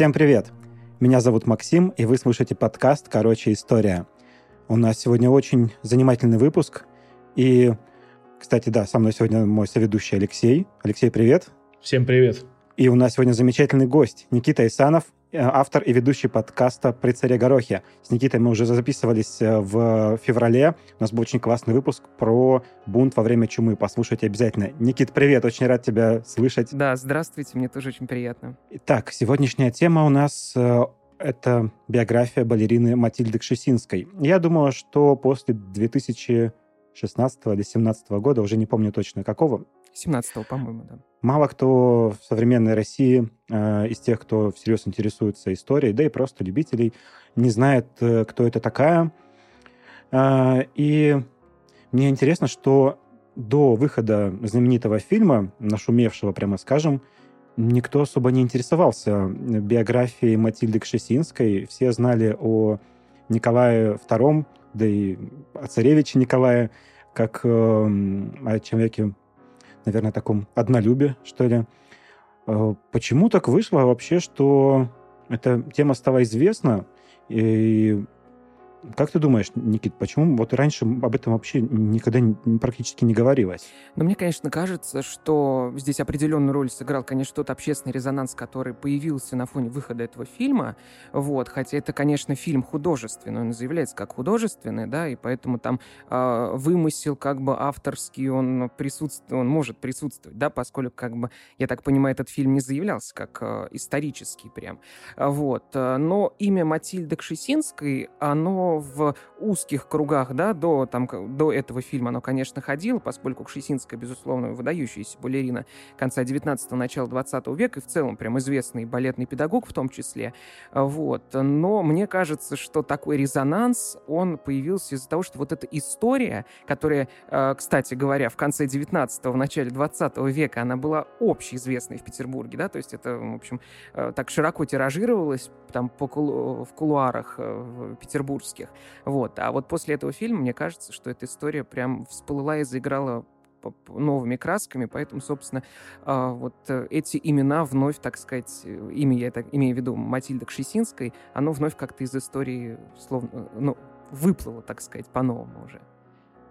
Всем привет! Меня зовут Максим, и вы слушаете подкаст «Короче, история». У нас сегодня очень занимательный выпуск. И, кстати, да, со мной сегодня мой соведущий Алексей. Алексей, привет! Всем привет! И у нас сегодня замечательный гость Никита Исанов, автор и ведущий подкаста «При царе Горохе». С Никитой мы уже записывались э, в феврале. У нас был очень классный выпуск про бунт во время чумы. Послушайте обязательно. Никит, привет, очень рад тебя слышать. Да, здравствуйте, мне тоже очень приятно. Итак, сегодняшняя тема у нас э, это биография балерины Матильды Кшесинской. Я думаю, что после 2016 или 2017 года, уже не помню точно какого, 17 по-моему, да. Мало кто в современной России э, из тех, кто всерьез интересуется историей, да и просто любителей, не знает, э, кто это такая. Э, и мне интересно, что до выхода знаменитого фильма, нашумевшего, прямо скажем, никто особо не интересовался биографией Матильды Кшесинской. Все знали о Николае II, да и о царевиче Николае, как э, о человеке наверное, таком однолюбе, что ли. Э, почему так вышло вообще, что эта тема стала известна, и как ты думаешь, Никит, почему вот раньше об этом вообще никогда практически не говорилось? Ну, мне, конечно, кажется, что здесь определенную роль сыграл, конечно, тот общественный резонанс, который появился на фоне выхода этого фильма. Вот, хотя это, конечно, фильм художественный, он заявляется как художественный, да, и поэтому там э, вымысел как бы авторский, он присутствует, он может присутствовать, да, поскольку, как бы, я так понимаю, этот фильм не заявлялся как э, исторический прям. Вот. Но имя Матильды Кшесинской, оно в узких кругах, да, до, там, до этого фильма оно, конечно, ходило, поскольку Кшесинская, безусловно, выдающаяся балерина конца 19-го, начала 20 века, и в целом прям известный балетный педагог в том числе, вот. Но мне кажется, что такой резонанс, он появился из-за того, что вот эта история, которая, э, кстати говоря, в конце 19-го, в начале 20 века, она была общеизвестной в Петербурге, да, то есть это, в общем, э, так широко тиражировалось там по в кулуарах э, петербургских, русских. Вот. А вот после этого фильма, мне кажется, что эта история прям всплыла и заиграла новыми красками, поэтому, собственно, а, вот э, эти имена вновь, так сказать, э, имя я так имею в виду Матильда Кшесинской, оно вновь как-то из истории словно, э, ну, выплыло, так сказать, по-новому уже.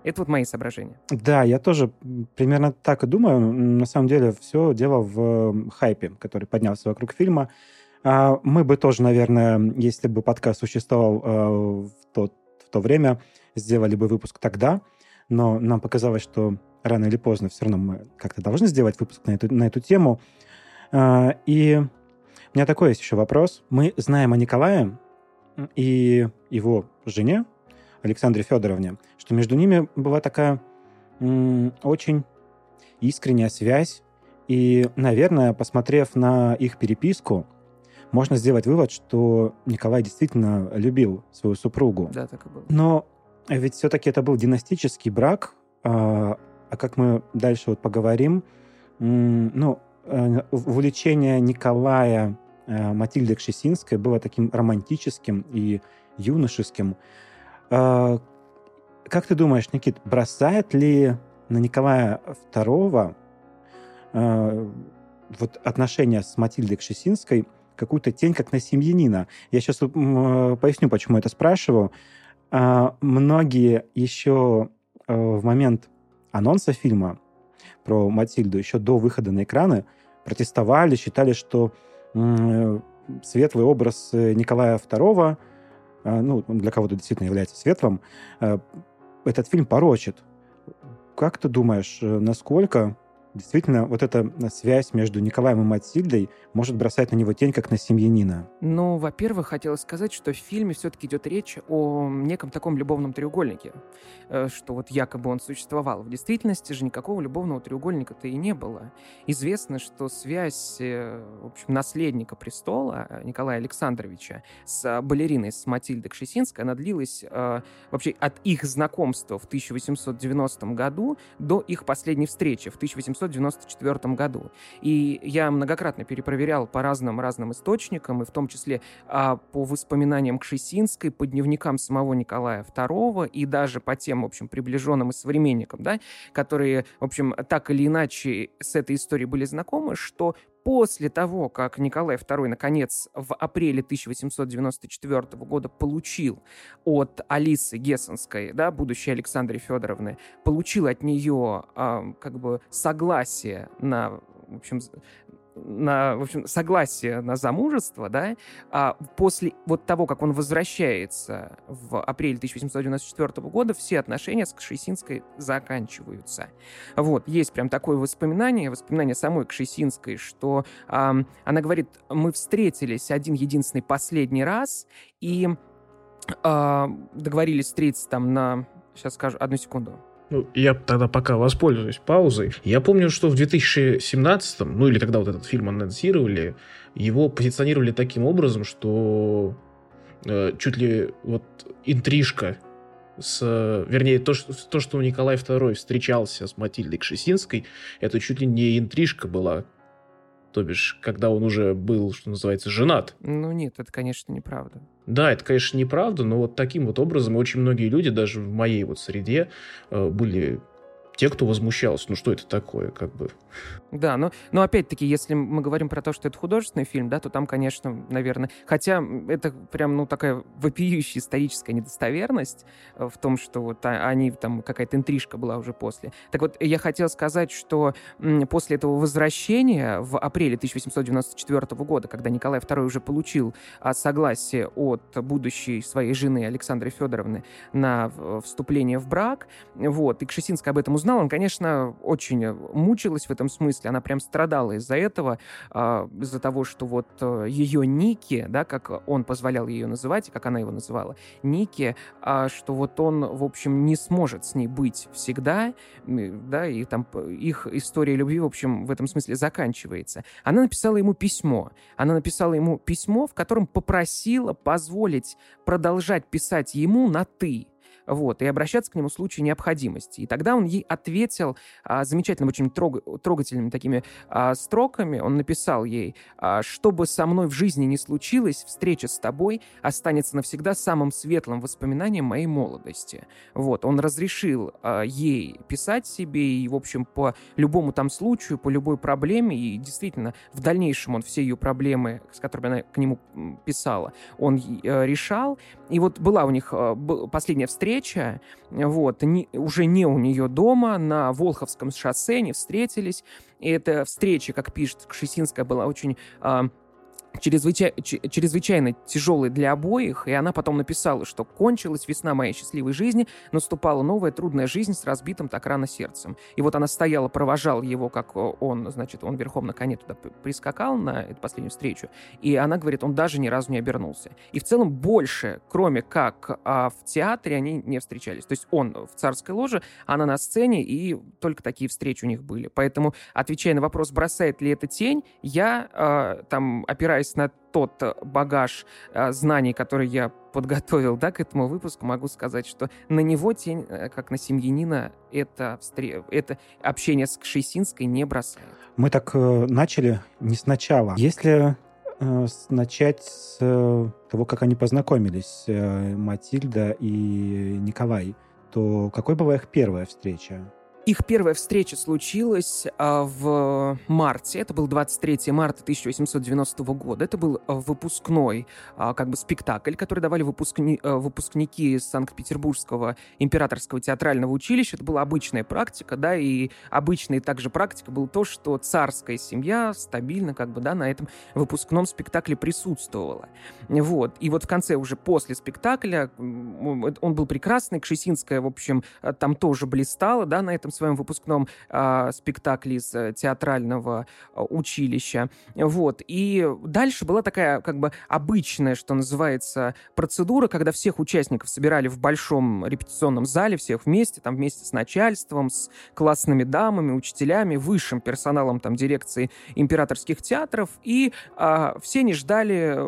Это вот мои соображения. Да, я тоже примерно так и думаю. На самом деле все дело в хайпе, который поднялся вокруг фильма. А, мы бы тоже, наверное, если бы подкаст существовал а, в, тот, в то время, сделали бы выпуск тогда, но нам показалось, что рано или поздно все равно мы как-то должны сделать выпуск на эту, на эту тему. А, и у меня такой есть еще вопрос. Мы знаем о Николае и его жене, Александре Федоровне, что между ними была такая очень искренняя связь. И, наверное, посмотрев на их переписку, можно сделать вывод, что Николай действительно любил свою супругу. Да, так и было. Но ведь все-таки это был династический брак, а, а как мы дальше вот поговорим, ну, э, увлечение Николая э, Матильды Кшесинской было таким романтическим и юношеским. А, как ты думаешь, Никит, бросает ли на Николая II э, вот отношения с Матильдой Кшесинской – какую-то тень, как на семьянина. Я сейчас э, поясню, почему это спрашиваю. А, многие еще э, в момент анонса фильма про Матильду, еще до выхода на экраны, протестовали, считали, что светлый образ Николая II, э, ну, для кого-то действительно является светлым, этот фильм порочит. Как ты думаешь, насколько действительно вот эта связь между Николаем и Матильдой может бросать на него тень, как на семьянина? Ну, во-первых, хотелось сказать, что в фильме все-таки идет речь о неком таком любовном треугольнике, э, что вот якобы он существовал. В действительности же никакого любовного треугольника-то и не было. Известно, что связь, э, в общем, наследника престола э, Николая Александровича с балериной, с Матильдой Кшесинской, она длилась вообще от их знакомства в 1890 году до их последней встречи в 1800 1994 году. И я многократно перепроверял по разным-разным источникам, и в том числе а, по воспоминаниям Кшесинской, по дневникам самого Николая II и даже по тем, в общем, приближенным и современникам, да, которые, в общем, так или иначе с этой историей были знакомы, что после того, как Николай II, наконец, в апреле 1894 года получил от Алисы Гессенской, да, будущей Александры Федоровны, получил от нее э, как бы согласие на в общем, на, в общем, согласие на замужество, да, а после вот того, как он возвращается в апреле 1894 года, все отношения с Кшесинской заканчиваются. Вот, есть прям такое воспоминание, воспоминание самой Кшесинской, что а, она говорит, мы встретились один единственный последний раз и а, договорились встретиться там на... Сейчас скажу, одну секунду. Ну, я тогда пока воспользуюсь паузой. Я помню, что в 2017, ну или когда вот этот фильм анонсировали, его позиционировали таким образом, что э, чуть ли вот интрижка с, вернее, то что, то, что Николай II встречался с Матильдой Кшесинской, это чуть ли не интрижка была. То бишь, когда он уже был, что называется, женат. Ну нет, это, конечно, неправда. Да, это, конечно, неправда, но вот таким вот образом очень многие люди, даже в моей вот среде, э, были те, кто возмущался. Ну что это такое, как бы? Да, но, но опять-таки, если мы говорим про то, что это художественный фильм, да, то там, конечно, наверное... Хотя это прям, ну, такая вопиющая историческая недостоверность э, в том, что вот они, там какая-то интрижка была уже после. Так вот, я хотел сказать, что после этого возвращения в апреле 1894 года, когда Николай II уже получил а, согласие от будущей своей жены Александры Федоровны на вступление в брак, вот, и Кшесинская об этом узнала, он, конечно, очень мучилась в этом смысле, она прям страдала из-за этого, э, из-за того, что вот э, ее Ники, да, как он позволял ее называть, как она его называла, Ники, э, что вот он, в общем, не сможет с ней быть всегда, да, и там их история любви, в общем, в этом смысле заканчивается. Она написала ему письмо. Она написала ему письмо, в котором попросила позволить продолжать писать ему на «ты» вот, и обращаться к нему в случае необходимости. И тогда он ей ответил а, замечательными, очень трог, трогательными такими а, строками. Он написал ей, а, «Что бы со мной в жизни ни случилось, встреча с тобой останется навсегда самым светлым воспоминанием моей молодости». Вот, он разрешил а, ей писать себе, и, в общем, по любому там случаю, по любой проблеме, и действительно, в дальнейшем он все ее проблемы, с которыми она к нему писала, он а, решал. И вот была у них а, последняя встреча, встреча, вот, не, уже не у нее дома, на Волховском шоссе они встретились, и эта встреча, как пишет Кшесинская, была очень... А, чрезвычай, чрезвычайно тяжелой для обоих, и она потом написала, что кончилась весна моей счастливой жизни, наступала новая трудная жизнь с разбитым так рано сердцем. И вот она стояла, провожала его, как он, значит, он верхом на коне туда прискакал на эту последнюю встречу, и она говорит, он даже ни разу не обернулся. И в целом больше, кроме как а, в театре, они не встречались. То есть он в царской ложе, она на сцене, и только такие встречи у них были. Поэтому, отвечая на вопрос, бросает ли это тень, я а, там опираюсь опираясь на тот э, багаж э, знаний, который я подготовил да, к этому выпуску, могу сказать, что на него тень, э, как на семьянина, это, встр... это общение с Кшесинской не бросает. Мы так э, начали не сначала. Если э, начать с э, того, как они познакомились, э, Матильда и Николай, то какой была их первая встреча? Их первая встреча случилась а, в марте. Это был 23 марта 1890 года. Это был а, выпускной а, как бы спектакль, который давали выпускни, выпускники Санкт-Петербургского императорского театрального училища. Это была обычная практика, да, и обычная также практика была то, что царская семья стабильно как бы, да, на этом выпускном спектакле присутствовала. Вот. И вот в конце уже после спектакля он был прекрасный, Кшесинская, в общем, там тоже блистала, да, на этом этом своем выпускном э, спектакле из э, театрального э, училища. Вот. И дальше была такая как бы обычная, что называется, процедура, когда всех участников собирали в большом репетиционном зале, всех вместе, там вместе с начальством, с классными дамами, учителями, высшим персоналом там дирекции императорских театров, и э, все не ждали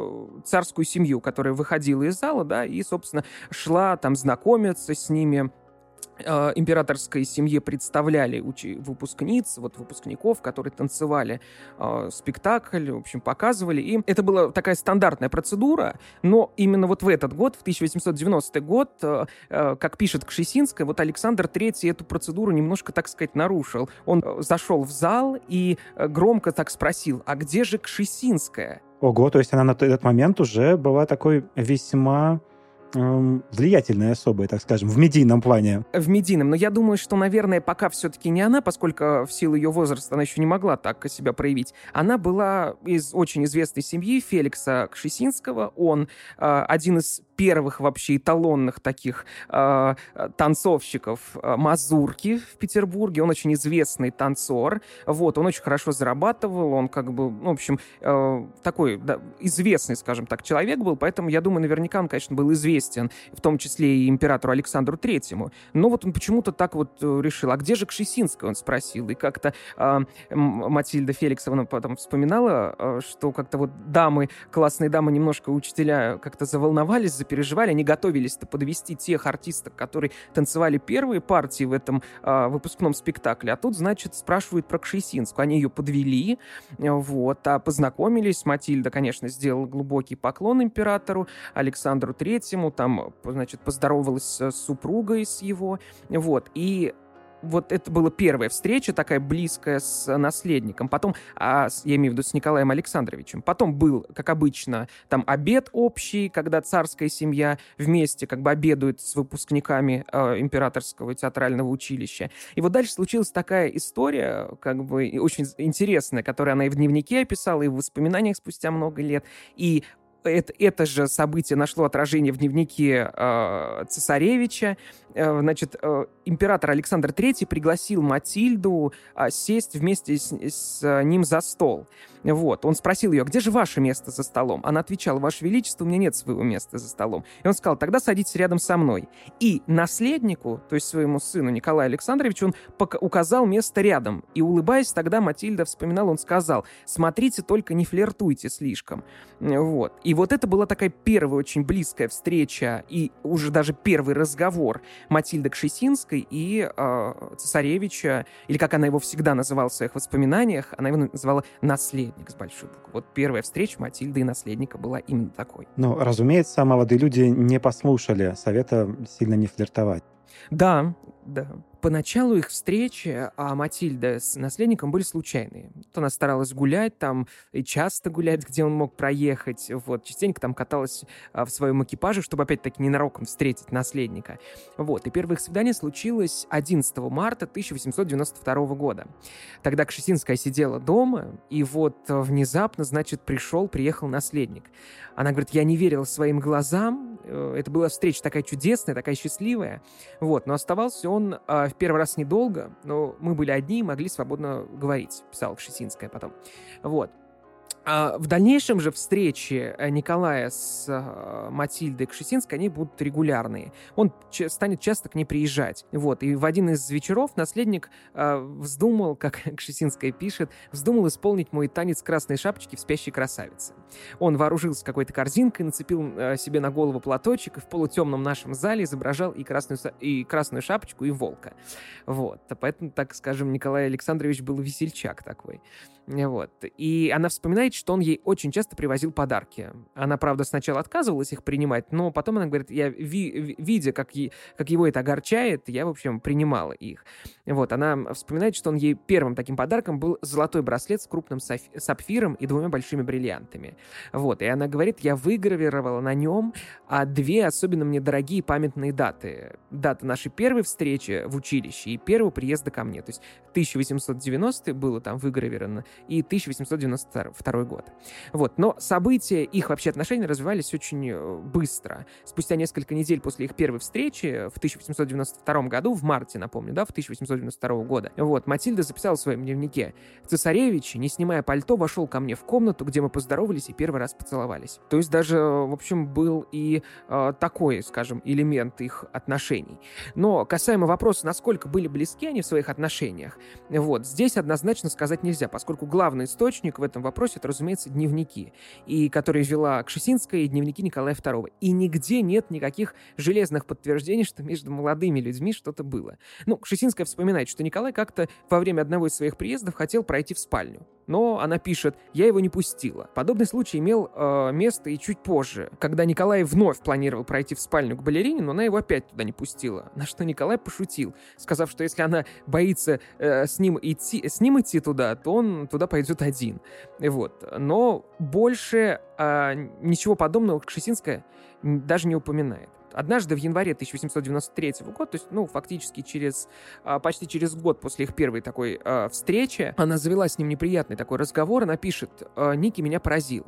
царскую семью, которая выходила из зала, да, и, собственно, шла там знакомиться с ними, э, императорской семье представляли учи- выпускниц, вот выпускников, которые танцевали э, спектакль, в общем, показывали. И это была такая стандартная процедура, но именно вот в этот год, в 1890 год, э, э, как пишет Кшесинская, вот Александр III эту процедуру немножко, так сказать, нарушил. Он э, зашел в зал и э, громко так спросил, а где же Кшесинская? Ого, то есть она на этот момент уже была такой весьма эм, влиятельной особой, так скажем, в медийном плане. В медийном. Но я думаю, что, наверное, пока все-таки не она, поскольку в силу ее возраста она еще не могла так себя проявить. Она была из очень известной семьи Феликса Кшесинского. Он э, один из первых вообще эталонных таких э, танцовщиков э, мазурки в Петербурге. Он очень известный танцор. Вот, он очень хорошо зарабатывал, он как бы, ну, в общем, э, такой да, известный, скажем так, человек был, поэтому я думаю, наверняка он, конечно, был известен, в том числе и императору Александру Третьему. Но вот он почему-то так вот э, решил. А где же Кшесинская, он спросил. И как-то э, Матильда Феликсовна потом вспоминала, э, что как-то вот дамы, классные дамы, немножко учителя как-то заволновались, переживали, они готовились-то подвести тех артисток, которые танцевали первые партии в этом э, выпускном спектакле, а тут, значит, спрашивают про Кшесинскую. Они ее подвели, вот, а познакомились. Матильда, конечно, сделала глубокий поклон императору Александру Третьему, там, значит, поздоровалась с супругой с его, вот, и вот это была первая встреча такая близкая с наследником. Потом, а, я имею в виду с Николаем Александровичем. Потом был, как обычно, там обед общий, когда царская семья вместе как бы обедует с выпускниками э, императорского театрального училища. И вот дальше случилась такая история, как бы очень интересная, которую она и в дневнике описала, и в воспоминаниях спустя много лет. И это, это же событие нашло отражение в дневнике э, цесаревича. Э, значит, э, император Александр III пригласил Матильду э, сесть вместе с, с ним за стол. Вот. Он спросил ее, где же ваше место за столом? Она отвечала, ваше величество, у меня нет своего места за столом. И он сказал, тогда садитесь рядом со мной. И наследнику, то есть своему сыну Николаю Александровичу, он указал место рядом. И улыбаясь, тогда Матильда вспоминала, он сказал, смотрите, только не флиртуйте слишком. Вот. И вот это была такая первая очень близкая встреча и уже даже первый разговор Матильды Кшесинской и э, цесаревича, или как она его всегда называла в своих воспоминаниях, она его называла наследник с большой буквы. Вот первая встреча Матильды и наследника была именно такой. Ну, разумеется, молодые люди не послушали совета сильно не флиртовать. Да, да. Поначалу их встречи а Матильда с наследником были случайные. Вот она старалась гулять там, и часто гулять, где он мог проехать. Вот, частенько там каталась а, в своем экипаже, чтобы опять-таки ненароком встретить наследника. Вот, и первое их свидание случилось 11 марта 1892 года. Тогда Кшесинская сидела дома, и вот внезапно, значит, пришел, приехал наследник. Она говорит, я не верила своим глазам, это была встреча такая чудесная, такая счастливая. Вот, но оставался он а, в первый раз недолго, но мы были одни и могли свободно говорить, писала Кшесинская потом. Вот. А в дальнейшем же встречи э, Николая с э, Матильдой Кшесинской, они будут регулярные. Он станет часто к ней приезжать. Вот. И в один из вечеров наследник э, вздумал, как Кшесинская пишет, вздумал исполнить мой танец красной шапочки в спящей красавице. Он вооружился какой-то корзинкой, нацепил себе на голову платочек и в полутемном нашем зале изображал и красную, и красную шапочку, и волка. Вот. Поэтому, так скажем, Николай Александрович был весельчак такой. Вот. И она вспоминает, что он ей очень часто привозил подарки. Она, правда, сначала отказывалась их принимать, но потом она говорит, я, ви видя, как, е как его это огорчает, я, в общем, принимала их. Вот. Она вспоминает, что он ей первым таким подарком был золотой браслет с крупным сапфиром и двумя большими бриллиантами. Вот. И она говорит, я выгравировала на нем а, две особенно мне дорогие памятные даты. Дата нашей первой встречи в училище и первого приезда ко мне. То есть 1890 было там выгравировано, и 1892 год. Вот. Но события, их вообще отношения развивались очень э, быстро. Спустя несколько недель после их первой встречи в 1892 году, в марте, напомню, да, в 1892 года, вот, Матильда записала в своем дневнике. Цесаревич, не снимая пальто, вошел ко мне в комнату, где мы поздоровались и первый раз поцеловались. То есть даже, в общем, был и э, такой, скажем, элемент их отношений. Но касаемо вопроса, насколько были близки они в своих отношениях, вот, здесь однозначно сказать нельзя, поскольку главный источник в этом вопросе — это, разумеется, дневники, и которые вела Кшесинская и дневники Николая II. И нигде нет никаких железных подтверждений, что между молодыми людьми что-то было. Ну, Кшесинская вспоминает, что Николай как-то во время одного из своих приездов хотел пройти в спальню но она пишет, я его не пустила. Подобный случай имел э, место и чуть позже, когда Николай вновь планировал пройти в спальню к балерине, но она его опять туда не пустила. На что Николай пошутил, сказав, что если она боится э, с, ним идти, с ним идти туда, то он туда пойдет один. Вот. Но больше э, ничего подобного Кшесинская даже не упоминает. Однажды в январе 1893 года, то есть, ну, фактически через, а, почти через год после их первой такой а, встречи, она завела с ним неприятный такой разговор, она пишет, «А, «Ники меня поразил.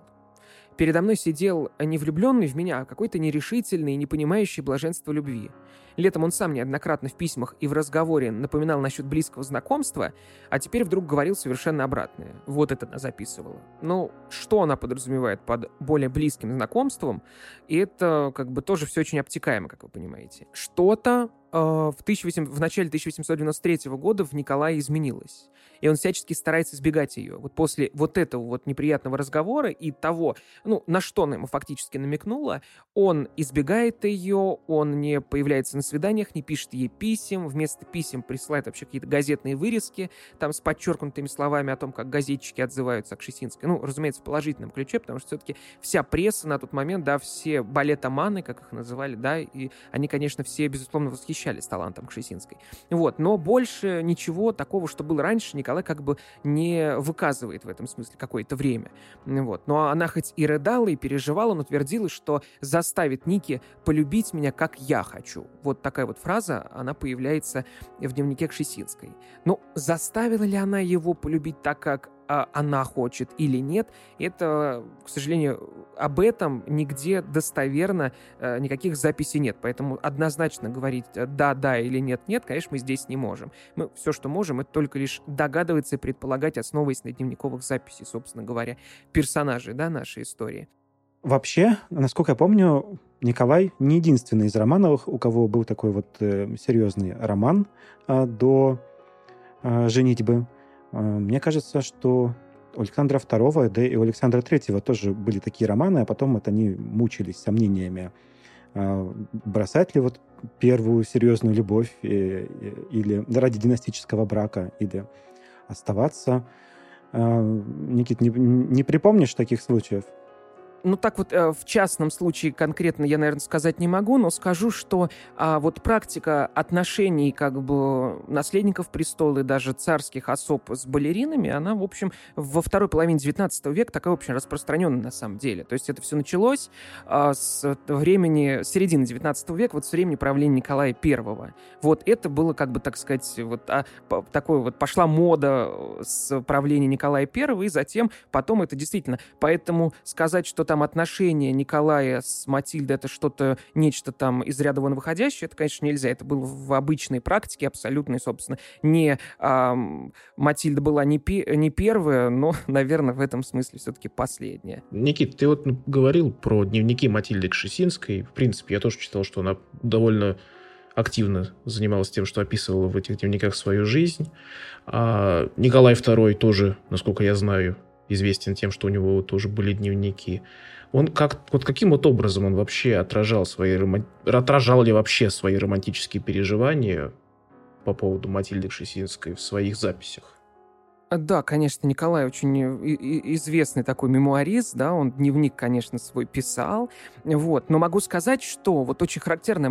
Передо мной сидел не влюбленный в меня, а какой-то нерешительный и не понимающий блаженство любви. Летом он сам неоднократно в письмах и в разговоре напоминал насчет близкого знакомства, а теперь вдруг говорил совершенно обратное. Вот это она записывала. Ну, что она подразумевает под более близким знакомством? И это как бы тоже все очень обтекаемо, как вы понимаете. Что-то в, 18... в начале 1893 года в Николае изменилось и он всячески старается избегать ее. Вот после вот этого вот неприятного разговора и того, ну, на что она ему фактически намекнула, он избегает ее, он не появляется на свиданиях, не пишет ей писем, вместо писем присылает вообще какие-то газетные вырезки, там с подчеркнутыми словами о том, как газетчики отзываются к Шесинской. Ну, разумеется, в положительном ключе, потому что все-таки вся пресса на тот момент, да, все балетоманы, как их называли, да, и они, конечно, все, безусловно, восхищались талантом Кшесинской. Вот, но больше ничего такого, что было раньше, Николай как бы не выказывает в этом смысле какое-то время. Вот. Но она хоть и рыдала, и переживала, но твердила, что заставит Ники полюбить меня, как я хочу. Вот такая вот фраза, она появляется в дневнике Кшесинской. Но заставила ли она его полюбить так, как она хочет или нет, это, к сожалению, об этом нигде достоверно э, никаких записей нет. Поэтому однозначно говорить э, да, да или нет, нет, конечно, мы здесь не можем. Мы все, что можем, это только лишь догадываться и предполагать, основываясь на дневниковых записей, собственно говоря, персонажей да, нашей истории. Вообще, насколько я помню, Николай не единственный из Романовых, у кого был такой вот э, серьезный роман э, до э, женитьбы. Э, мне кажется, что у Александра II, да и у Александра III тоже были такие романы, а потом вот они мучились сомнениями, э, бросать ли вот первую серьезную любовь э, или ради династического брака, или оставаться. Никит, не, не припомнишь таких случаев? Ну так вот э, в частном случае конкретно я, наверное, сказать не могу, но скажу, что а, вот практика отношений как бы наследников престола и даже царских особ с балеринами, она, в общем, во второй половине 19 века такая очень распространенная на самом деле. То есть это все началось а, с времени середины 19 века, вот с времени правления Николая I. Вот это было, как бы, так сказать, вот а, по, такое вот пошла мода с правления Николая I, и затем потом это действительно. Поэтому сказать, что там отношения Николая с Матильдой это что-то, нечто там из ряда вон выходящее, это, конечно, нельзя. Это было в обычной практике абсолютно, собственно, не а, Матильда была не, пи- не первая, но, наверное, в этом смысле все-таки последняя. Никит, ты вот говорил про дневники Матильды Кшесинской. В принципе, я тоже читал, что она довольно активно занималась тем, что описывала в этих дневниках свою жизнь. А Николай II тоже, насколько я знаю, известен тем, что у него тоже были дневники. Он как, вот каким вот образом он вообще отражал свои, отражал ли вообще свои романтические переживания по поводу Матильды Кшесинской в своих записях? А, да, конечно, Николай очень известный такой мемуарист, да, он дневник, конечно, свой писал, вот, но могу сказать, что вот очень характерная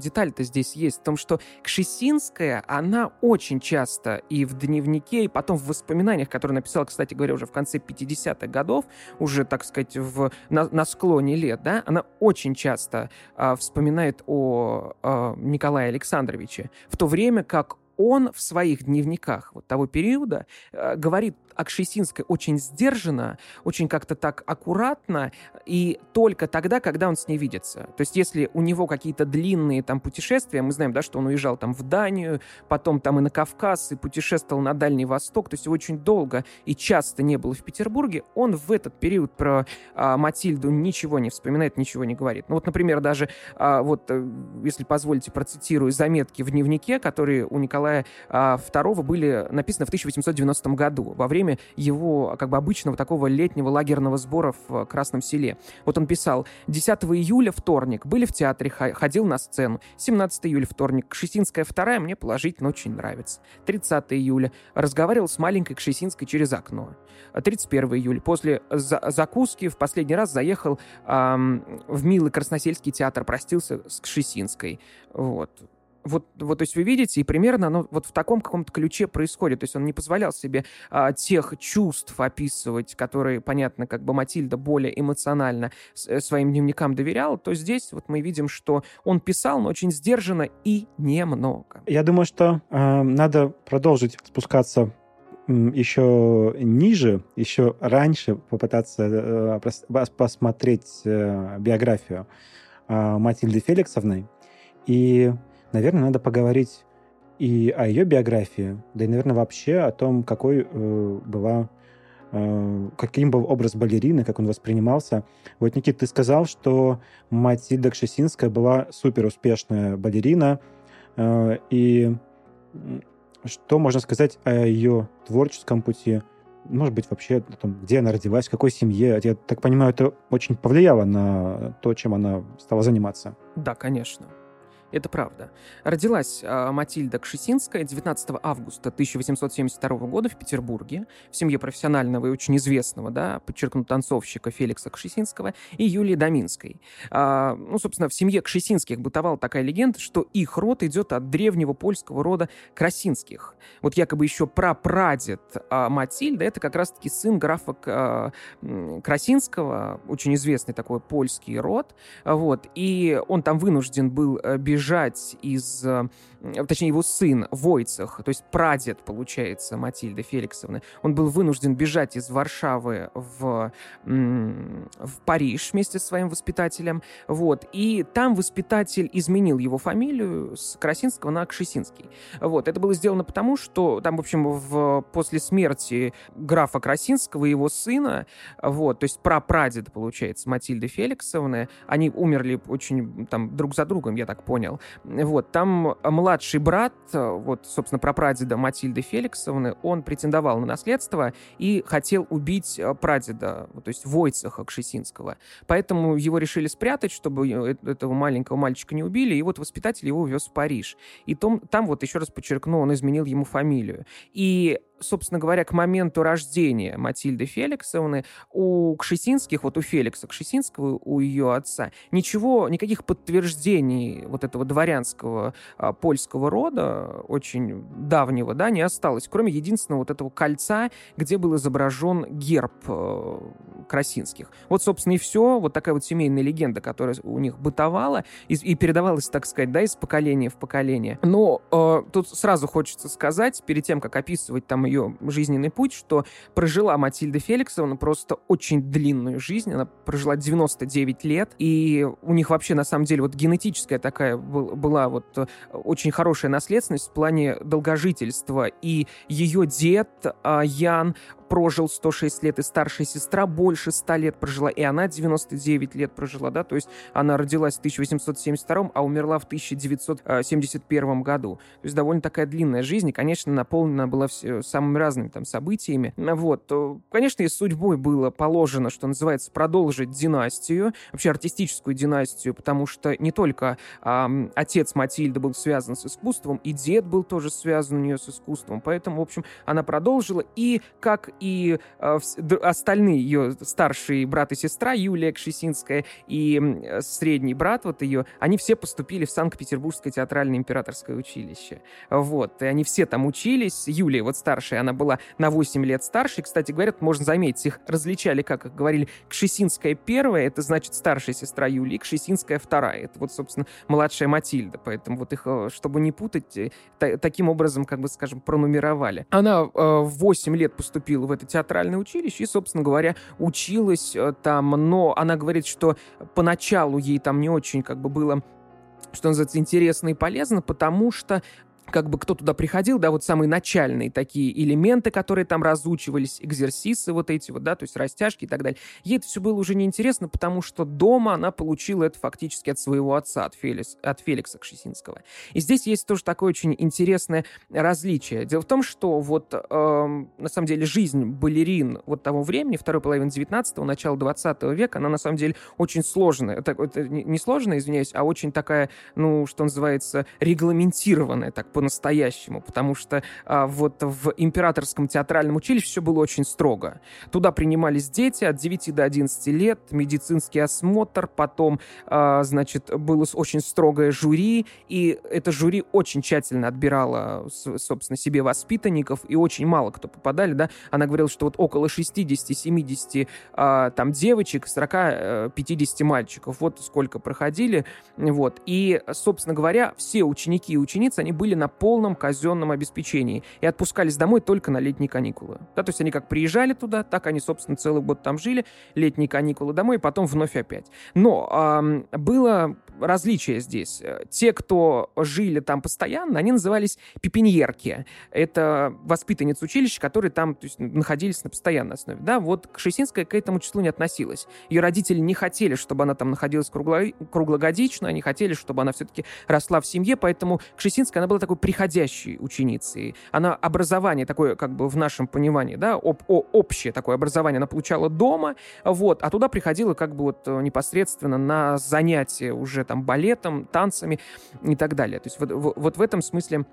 деталь-то здесь есть в том, что Кшесинская, она очень часто и в дневнике, и потом в воспоминаниях, которые написала, кстати говоря, уже в конце 50-х годов, уже, так сказать, в, на, на склоне лет, да, она очень часто а, вспоминает о а, Николае Александровиче, в то время как он в своих дневниках вот того периода э, говорит о Кшесинской очень сдержанно, очень как-то так аккуратно, и только тогда, когда он с ней видится. То есть если у него какие-то длинные там путешествия, мы знаем, да, что он уезжал там в Данию, потом там и на Кавказ, и путешествовал на Дальний Восток, то есть очень долго и часто не был в Петербурге, он в этот период про а, Матильду ничего не вспоминает, ничего не говорит. Ну вот, например, даже а, вот, э, если позволите, процитирую заметки в дневнике, которые у Николая Николая II были написаны в 1890 году, во время его как бы обычного такого летнего лагерного сбора в Красном селе. Вот он писал, 10 июля, вторник, были в театре, ходил на сцену. 17 июля, вторник, Кшесинская вторая мне положительно очень нравится. 30 июля, разговаривал с маленькой Кшесинской через окно. 31 июля, после за закуски в последний раз заехал эм, в милый Красносельский театр, простился с Кшесинской. Вот вот, вот, то есть вы видите, и примерно оно вот в таком каком-то ключе происходит. То есть он не позволял себе а, тех чувств описывать, которые, понятно, как бы Матильда более эмоционально э, своим дневникам доверяла, то здесь вот мы видим, что он писал, но очень сдержанно и немного. Я думаю, что э, надо продолжить спускаться еще ниже, еще раньше попытаться э, посмотреть э, биографию э, Матильды Феликсовны и наверное, надо поговорить и о ее биографии, да и, наверное, вообще о том, какой э, была э, каким был образ балерины, как он воспринимался. Вот, Никит, ты сказал, что Матильда Кшесинская была супер успешная балерина, э, и что можно сказать о ее творческом пути? Может быть, вообще, там, где она родилась, в какой семье? Я так понимаю, это очень повлияло на то, чем она стала заниматься. Да, конечно. Это правда. Родилась э, Матильда Кшесинская 19 августа 1872 года в Петербурге в семье профессионального и очень известного, да, подчеркну, танцовщика Феликса Кшесинского и Юлии Доминской. Э, ну, собственно, в семье Кшесинских бытовала такая легенда, что их род идет от древнего польского рода Красинских. Вот якобы еще прапрадед э, Матильда — это как раз-таки сын графа э, Красинского, очень известный такой польский род, вот, и он там вынужден был бежать бежать из э, точнее, его сын Войцах, то есть прадед, получается, Матильды Феликсовны, он был вынужден бежать из Варшавы в, в Париж вместе с своим воспитателем, вот, и там воспитатель изменил его фамилию с Красинского на Кшесинский. Вот, это было сделано потому, что там, в общем, в, после смерти графа Красинского и его сына, вот, то есть прапрадед, получается, Матильды Феликсовны, они умерли очень там друг за другом, я так понял, вот, там младший младший брат, э, вот, собственно, прапрадеда Матильды Феликсовны, он претендовал на наследство и хотел убить э, прадеда, то есть Войцеха Кшесинского. Поэтому его решили спрятать, чтобы э, этого маленького мальчика не убили, и вот воспитатель его увез в Париж. И том, там, вот еще раз подчеркну, он изменил ему фамилию. И собственно говоря, к моменту рождения Матильды Феликсовны у Кшесинских, вот у Феликса Кшесинского, у ее отца, ничего, никаких подтверждений вот этого дворянского а, польского рода, очень давнего, да, не осталось, кроме единственного вот этого кольца, где был изображен герб э, Красинских. Вот, собственно, и все. Вот такая вот семейная легенда, которая у них бытовала и, и передавалась, так сказать, да, из поколения в поколение. Но э, тут сразу хочется сказать, перед тем, как описывать там ее жизненный путь, что прожила Матильда Феликсовна просто очень длинную жизнь. Она прожила 99 лет, и у них вообще, на самом деле, вот генетическая такая была вот э, очень хорошая наследственность в плане долгожительства. И ее дед а, Ян, прожил 106 лет, и старшая сестра больше 100 лет прожила, и она 99 лет прожила, да, то есть она родилась в 1872, а умерла в 1971 году. То есть довольно такая длинная жизнь, и, конечно, наполнена была все, самыми разными там событиями. Вот. Конечно, и судьбой было положено, что называется, продолжить династию, вообще артистическую династию, потому что не только э, отец Матильды был связан с искусством, и дед был тоже связан у нее с искусством, поэтому, в общем, она продолжила, и как и э, остальные ее старшие брат и сестра, Юлия Кшесинская и э, средний брат вот ее, они все поступили в Санкт-Петербургское театральное императорское училище. Вот, и они все там учились. Юлия, вот старшая, она была на 8 лет старше. И, кстати, говорят, можно заметить, их различали, как говорили, Кшесинская первая, это значит старшая сестра Юлии, Кшесинская вторая. Это вот, собственно, младшая Матильда. Поэтому вот их, э, чтобы не путать, э, таким образом, как бы, скажем, пронумеровали. Она в 8 лет поступила в это театральное училище и, собственно говоря, училась э, там, но она говорит, что поначалу ей там не очень как бы было что называется, интересно и полезно, потому что как бы кто туда приходил, да, вот самые начальные такие элементы, которые там разучивались, экзерсисы вот эти вот, да, то есть растяжки и так далее. Ей это все было уже неинтересно, потому что дома она получила это фактически от своего отца, от, Феликс, от Феликса Кшесинского. И здесь есть тоже такое очень интересное различие. Дело в том, что вот э, на самом деле жизнь балерин вот того времени, второй половины 19-го, начала 20 века, она на самом деле очень сложная. Это, это не сложная, извиняюсь, а очень такая, ну, что называется, регламентированная, так по-настоящему, потому что а, вот в императорском театральном училище все было очень строго. Туда принимались дети от 9 до 11 лет, медицинский осмотр, потом, а, значит, было очень строгое жюри, и это жюри очень тщательно отбирало, собственно, себе воспитанников, и очень мало кто попадали, да. Она говорила, что вот около 60-70 а, там девочек, 40-50 э, мальчиков, вот сколько проходили, вот. И, собственно говоря, все ученики и ученицы, они были на полном казенном обеспечении и отпускались домой только на летние каникулы. Да, то есть они как приезжали туда, так они, собственно, целый год там жили, летние каникулы домой, и потом вновь опять. Но э, было различие здесь. Те, кто жили там постоянно, они назывались пепеньерки. Это воспитанницы училища, которые там то есть, находились на постоянной основе. Да, вот Кшесинская к этому числу не относилась. Ее родители не хотели, чтобы она там находилась кругло... круглогодично, они хотели, чтобы она все-таки росла в семье, поэтому Кшесинская, она была такой приходящей ученицей. Она образование такое, как бы в нашем понимании, да, об, о, общее такое образование она получала дома, вот, а туда приходила как бы вот непосредственно на занятия уже там балетом, танцами и так далее. То есть вот, вот в этом смысле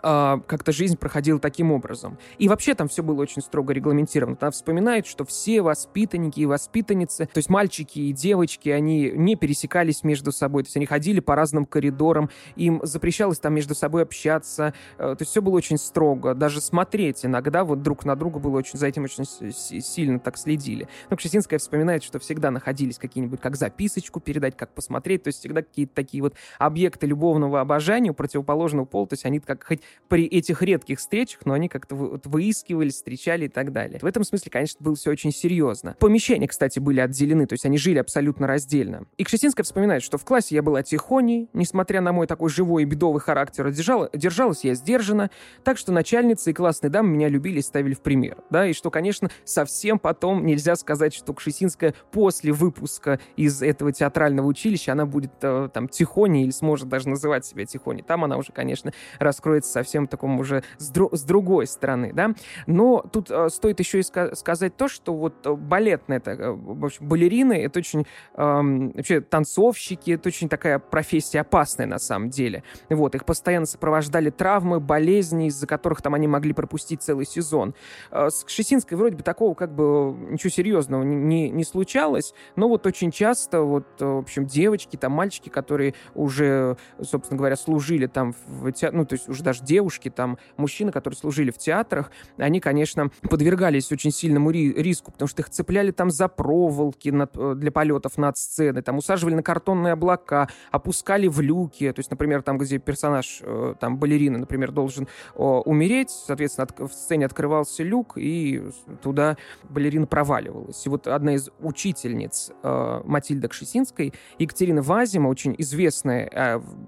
как-то жизнь проходила таким образом. И вообще там все было очень строго регламентировано. Она вспоминает, что все воспитанники и воспитанницы, то есть мальчики и девочки, они не пересекались между собой, то есть они ходили по разным коридорам, им запрещалось там между собой общаться, э, то есть все было очень строго. Даже смотреть иногда вот друг на друга было очень, за этим очень сильно так следили. Но Кшесинская вспоминает, что всегда находились какие-нибудь, как записочку передать, как посмотреть, то есть всегда какие-то такие вот объекты любовного обожания у противоположного пола, то есть они как хоть при этих редких встречах, но они как-то вот выискивались, встречали и так далее. В этом смысле, конечно, было все очень серьезно. Помещения, кстати, были отделены, то есть они жили абсолютно раздельно. И Кшесинская вспоминает, что в классе я была тихоней, несмотря на мой такой живой и бедовый характер, держала, держалась я сдержанно, так что начальницы и классные дамы меня любили и ставили в пример. Да, и что, конечно, совсем потом нельзя сказать, что Кшесинская после выпуска из этого театрального училища, она будет э, там тихоней или сможет даже называть себя тихоней. Там она уже, конечно, раскроется совсем таком уже с, дру с другой стороны, да. Но тут э, стоит еще и ска сказать то, что вот э, балетная, это, э, в общем, балерины, это очень, э, вообще танцовщики, это очень такая профессия опасная на самом деле. Вот, их постоянно сопровождали травмы, болезни, из-за которых там они могли пропустить целый сезон. Э, с Кшесинской вроде бы такого как бы ничего серьезного не, не, случалось, но вот очень часто вот, э, в общем, девочки, там, мальчики, которые уже, собственно говоря, служили там в театре, ну, то есть уже даже девушки, там, мужчины, которые служили в театрах, они, конечно, подвергались очень сильному ри- риску, потому что их цепляли там за проволоки э, для полетов над сценой, там, усаживали на картонные облака, опускали в люки, то есть, например, там, где персонаж, э, там, балерина, например, должен умереть, соответственно, от, в сцене открывался люк, и туда балерина проваливалась. И вот одна из учительниц э, Матильда Кшесинской, Екатерина Вазима, очень известная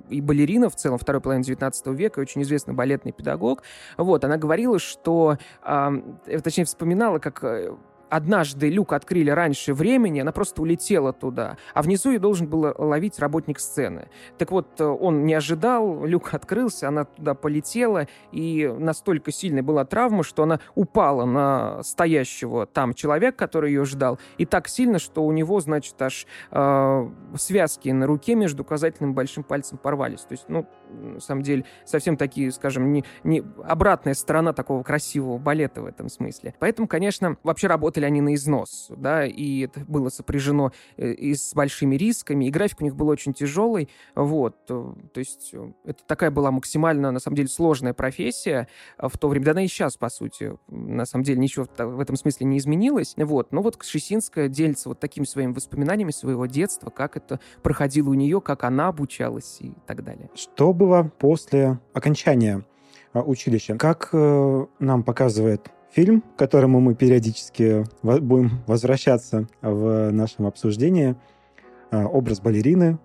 и балерина в целом второй половины 19 века, очень известная известный балетный педагог. Вот, она говорила, что, э, точнее, вспоминала, как э, однажды люк открыли раньше времени, она просто улетела туда, а внизу ее должен был ловить работник сцены. Так вот, э, он не ожидал, люк открылся, она туда полетела, и настолько сильной была травма, что она упала на стоящего там человека, который ее ждал, и так сильно, что у него, значит, аж э, связки на руке между указательным и большим пальцем порвались. То есть, ну, на самом деле, совсем такие, скажем, не, не обратная сторона такого красивого балета в этом смысле. Поэтому, конечно, вообще работали работали они на износ, да, и это было сопряжено э, и с большими рисками, и график у них был очень тяжелый, вот, э, то есть э, это такая была максимально, на самом деле, сложная профессия в то время, да она и сейчас, по сути, на самом деле ничего в этом смысле не изменилось, вот, но вот Кшесинская делится вот такими своими воспоминаниями своего детства, как это проходило у нее, как она обучалась и так далее. Что было после окончания училища? Как нам показывает фильм, к которому мы периодически будем возвращаться в нашем обсуждении. А, образ балерины,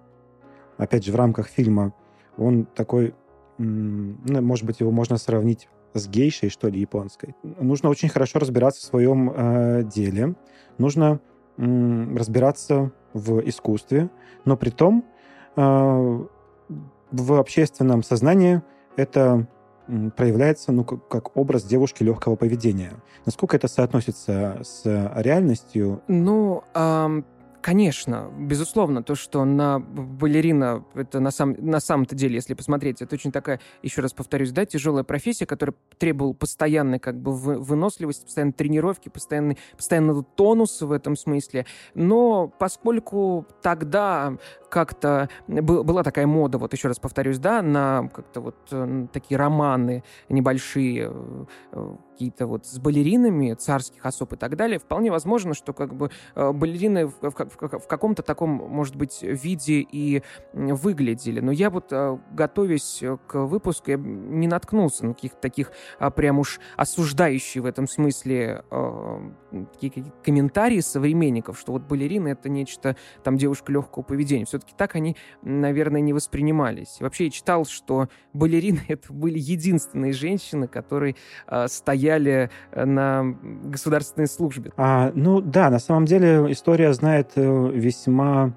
опять же, в рамках фильма, он такой ну, может быть, его можно сравнить с гейшей, что ли, японской. Нужно очень хорошо разбираться в своем э, деле. Нужно разбираться в искусстве, но при том э, в общественном сознании это проявляется ну, как, образ девушки легкого поведения. Насколько это соотносится с реальностью? Ну, эм, Конечно, безусловно, то, что на балерина, это на, сам, на самом-то деле, если посмотреть, это очень такая, еще раз повторюсь, да, тяжелая профессия, которая требовала постоянной как бы выносливости, постоянной тренировки, постоянной, постоянного тонуса в этом смысле. Но поскольку тогда как-то была такая мода, вот еще раз повторюсь, да, на как-то вот э, такие романы небольшие, э, э, какие-то вот с балеринами царских особ и так далее, вполне возможно, что как бы балерины в, в, в, каком-то таком, может быть, виде и выглядели. Но я вот, готовясь к выпуску, я не наткнулся на каких-то таких прям уж осуждающих в этом смысле какие комментарии современников, что вот балерины — это нечто, там, девушка легкого поведения. Все-таки так они, наверное, не воспринимались. Вообще я читал, что балерины — это были единственные женщины, которые э, стояли э, на государственной службе. А, ну да, на самом деле история знает э, весьма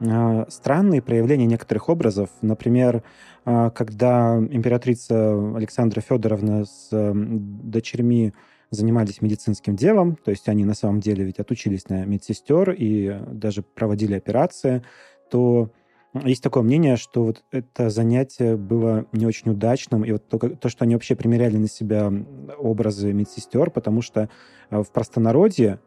э, странные проявления некоторых образов. Например, когда императрица Александра Федоровна с дочерьми занимались медицинским делом, то есть они на самом деле ведь отучились на медсестер и даже проводили операции, то есть такое мнение, что вот это занятие было не очень удачным, и вот то, то, что они вообще примеряли на себя образы медсестер, потому что э, в простонародье,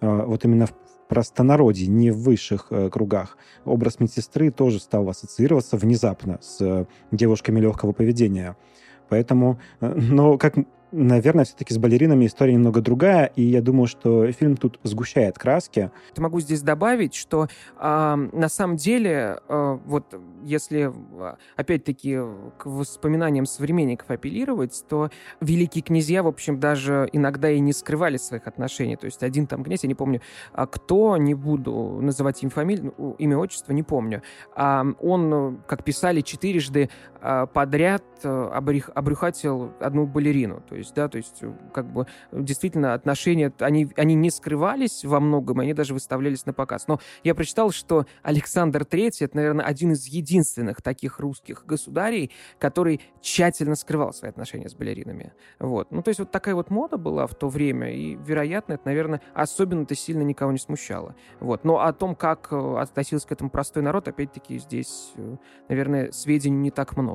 вот именно в простонародье, не в высших э, кругах, образ медсестры тоже стал ассоциироваться внезапно с девушками легкого поведения. Поэтому, но как Наверное, все-таки с балеринами история немного другая, и я думаю, что фильм тут сгущает краски. Могу здесь добавить, что э, на самом деле, э, вот если опять-таки к воспоминаниям современников апеллировать, то великие князья, в общем, даже иногда и не скрывали своих отношений. То есть один там князь, я не помню, а кто, не буду называть им фамилию, ну, имя, отчество, не помню. Он, как писали, четырежды подряд обрех, обрюхатил одну балерину. То есть, да, то есть, э, как бы, действительно, отношения, они, они не скрывались во многом, они даже выставлялись на показ. Но я прочитал, что Александр III — это, наверное, один из единственных таких русских государей, который тщательно скрывал свои отношения с балеринами. Вот. Ну, то есть, вот такая вот мода была в то время, и, вероятно, это, наверное, особенно-то сильно никого не смущало. Вот. Но о том, как э, относился к этому простой народ, опять-таки, здесь, э, наверное, сведений не так много.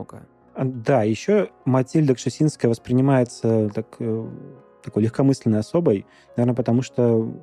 Да, еще Матильда Кшесинская воспринимается так, э, такой легкомысленной особой, наверное, потому что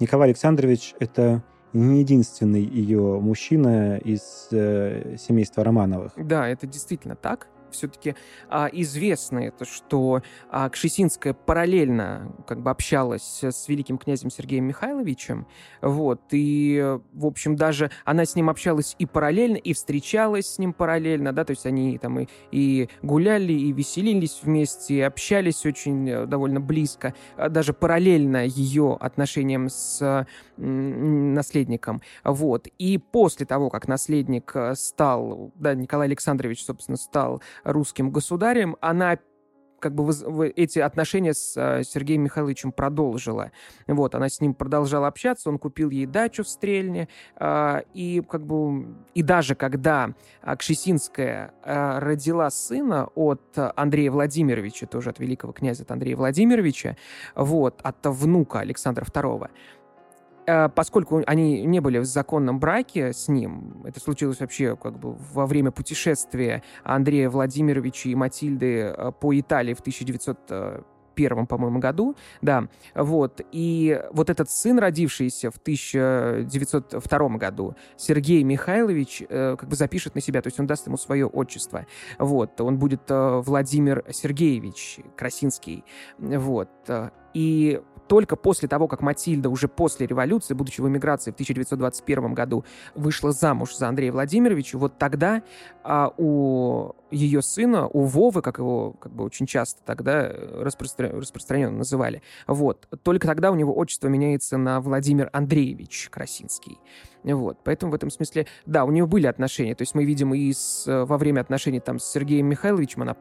Николай Александрович — это не единственный ее мужчина из э, семейства Романовых. Да, это действительно так все-таки а, известно это, что а, Кшесинская параллельно как бы общалась с великим князем Сергеем Михайловичем, вот, и, в общем, даже она с ним общалась и параллельно, и встречалась с ним параллельно, да, то есть они там и, и гуляли, и веселились вместе, и общались очень э, довольно близко, а даже параллельно ее отношениям с наследником, вот, и после того, как наследник э, стал, да, Николай Александрович, собственно, стал русским государем, она как бы эти отношения с э, Сергеем Михайловичем продолжила. Вот, она с ним продолжала общаться, он купил ей дачу в Стрельне, э, и как бы, и даже когда Кшесинская э, родила сына от Андрея Владимировича, тоже от великого князя от Андрея Владимировича, вот, от внука Александра II, поскольку они не были в законном браке с ним, это случилось вообще как бы во время путешествия Андрея Владимировича и Матильды э, по Италии в 1900 первом, по-моему, году, да, вот, и вот этот сын, родившийся в 1902 году, Сергей Михайлович, э, как бы запишет на себя, то есть он даст ему свое отчество, вот, он будет э, Владимир Сергеевич Красинский, вот, и только после того, как Матильда уже после революции, будучи в эмиграции в 1921 году, вышла замуж за Андрея Владимировича, вот тогда а, у ее сына, у Вовы, как его как бы очень часто тогда распростра... распространенно называли, вот, только тогда у него отчество меняется на Владимир Андреевич Красинский. Вот. Поэтому в этом смысле, да, у нее были отношения. То есть мы видим и с, во время отношений там, с Сергеем Михайловичем, она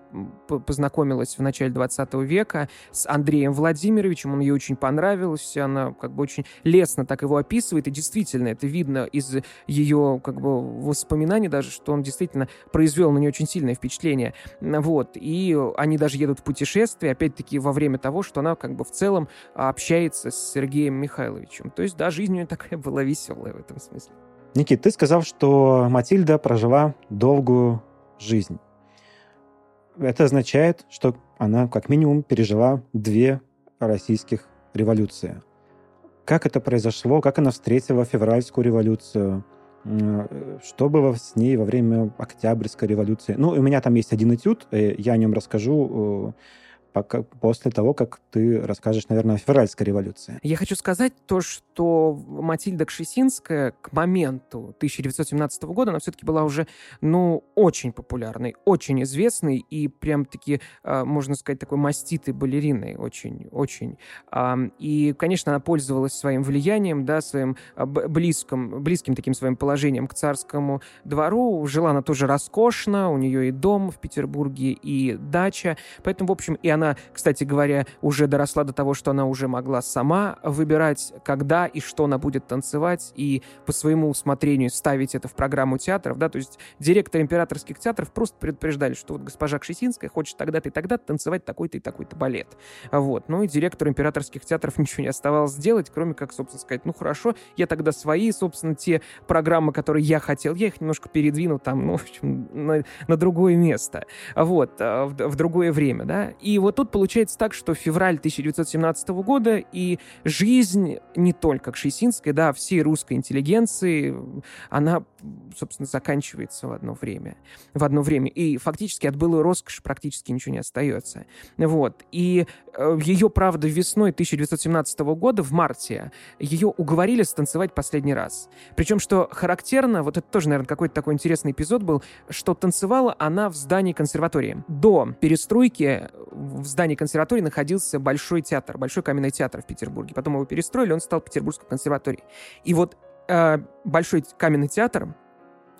познакомилась в начале 20 века, с Андреем Владимировичем, он ей очень понравился, она как бы очень лестно так его описывает, и действительно это видно из ее как бы воспоминаний даже, что он действительно произвел на нее очень сильное впечатление. Вот. И они даже едут в путешествие, опять-таки во время того, что она как бы в целом общается с Сергеем Михайловичем. То есть, да, жизнь у нее такая была веселая в этом смысле. Никит, ты сказал, что Матильда прожила долгую жизнь. Это означает, что она как минимум пережила две российских революции. Как это произошло? Как она встретила февральскую революцию? Что было с ней во время Октябрьской революции? Ну, у меня там есть один этюд, э, я о нем расскажу э, пока, после того, как ты расскажешь, наверное, о февральской революции. Я хочу сказать то, что Матильда Кшесинская к моменту 1917 года, она все-таки была уже, ну, очень популярной, очень известной и прям-таки, а, можно сказать, такой маститой балериной, очень-очень. И, конечно, она пользовалась своим влиянием, да, своим а, близким, близким таким своим положением к царскому двору. Жила она тоже роскошно, у нее и дом в Петербурге, и дача. Поэтому, в общем, и она она, кстати говоря, уже доросла до того, что она уже могла сама выбирать, когда и что она будет танцевать, и по своему усмотрению ставить это в программу театров, да, то есть директор императорских театров просто предупреждали, что вот госпожа Кшесинская хочет тогда-то и тогда танцевать такой-то и такой-то балет. Вот. Ну и директору императорских театров ничего не оставалось сделать, кроме как, собственно, сказать, ну хорошо, я тогда свои, собственно, те программы, которые я хотел, я их немножко передвину там, ну, в общем, на, на другое место, вот, а, в, в другое время, да. И вот тут получается так, что февраль 1917 года и жизнь не только кшесинской, да, всей русской интеллигенции, она, собственно, заканчивается в одно время. В одно время. И фактически от былой роскоши практически ничего не остается. Вот. И э, ее, правда, весной 1917 года, в марте, ее уговорили станцевать последний раз. Причем, что характерно, вот это тоже, наверное, какой-то такой интересный эпизод был, что танцевала она в здании консерватории. До перестройки в здании консерватории находился Большой театр, Большой каменный театр в Петербурге. Потом его перестроили, он стал Петербургской консерваторией. И вот э, Большой каменный театр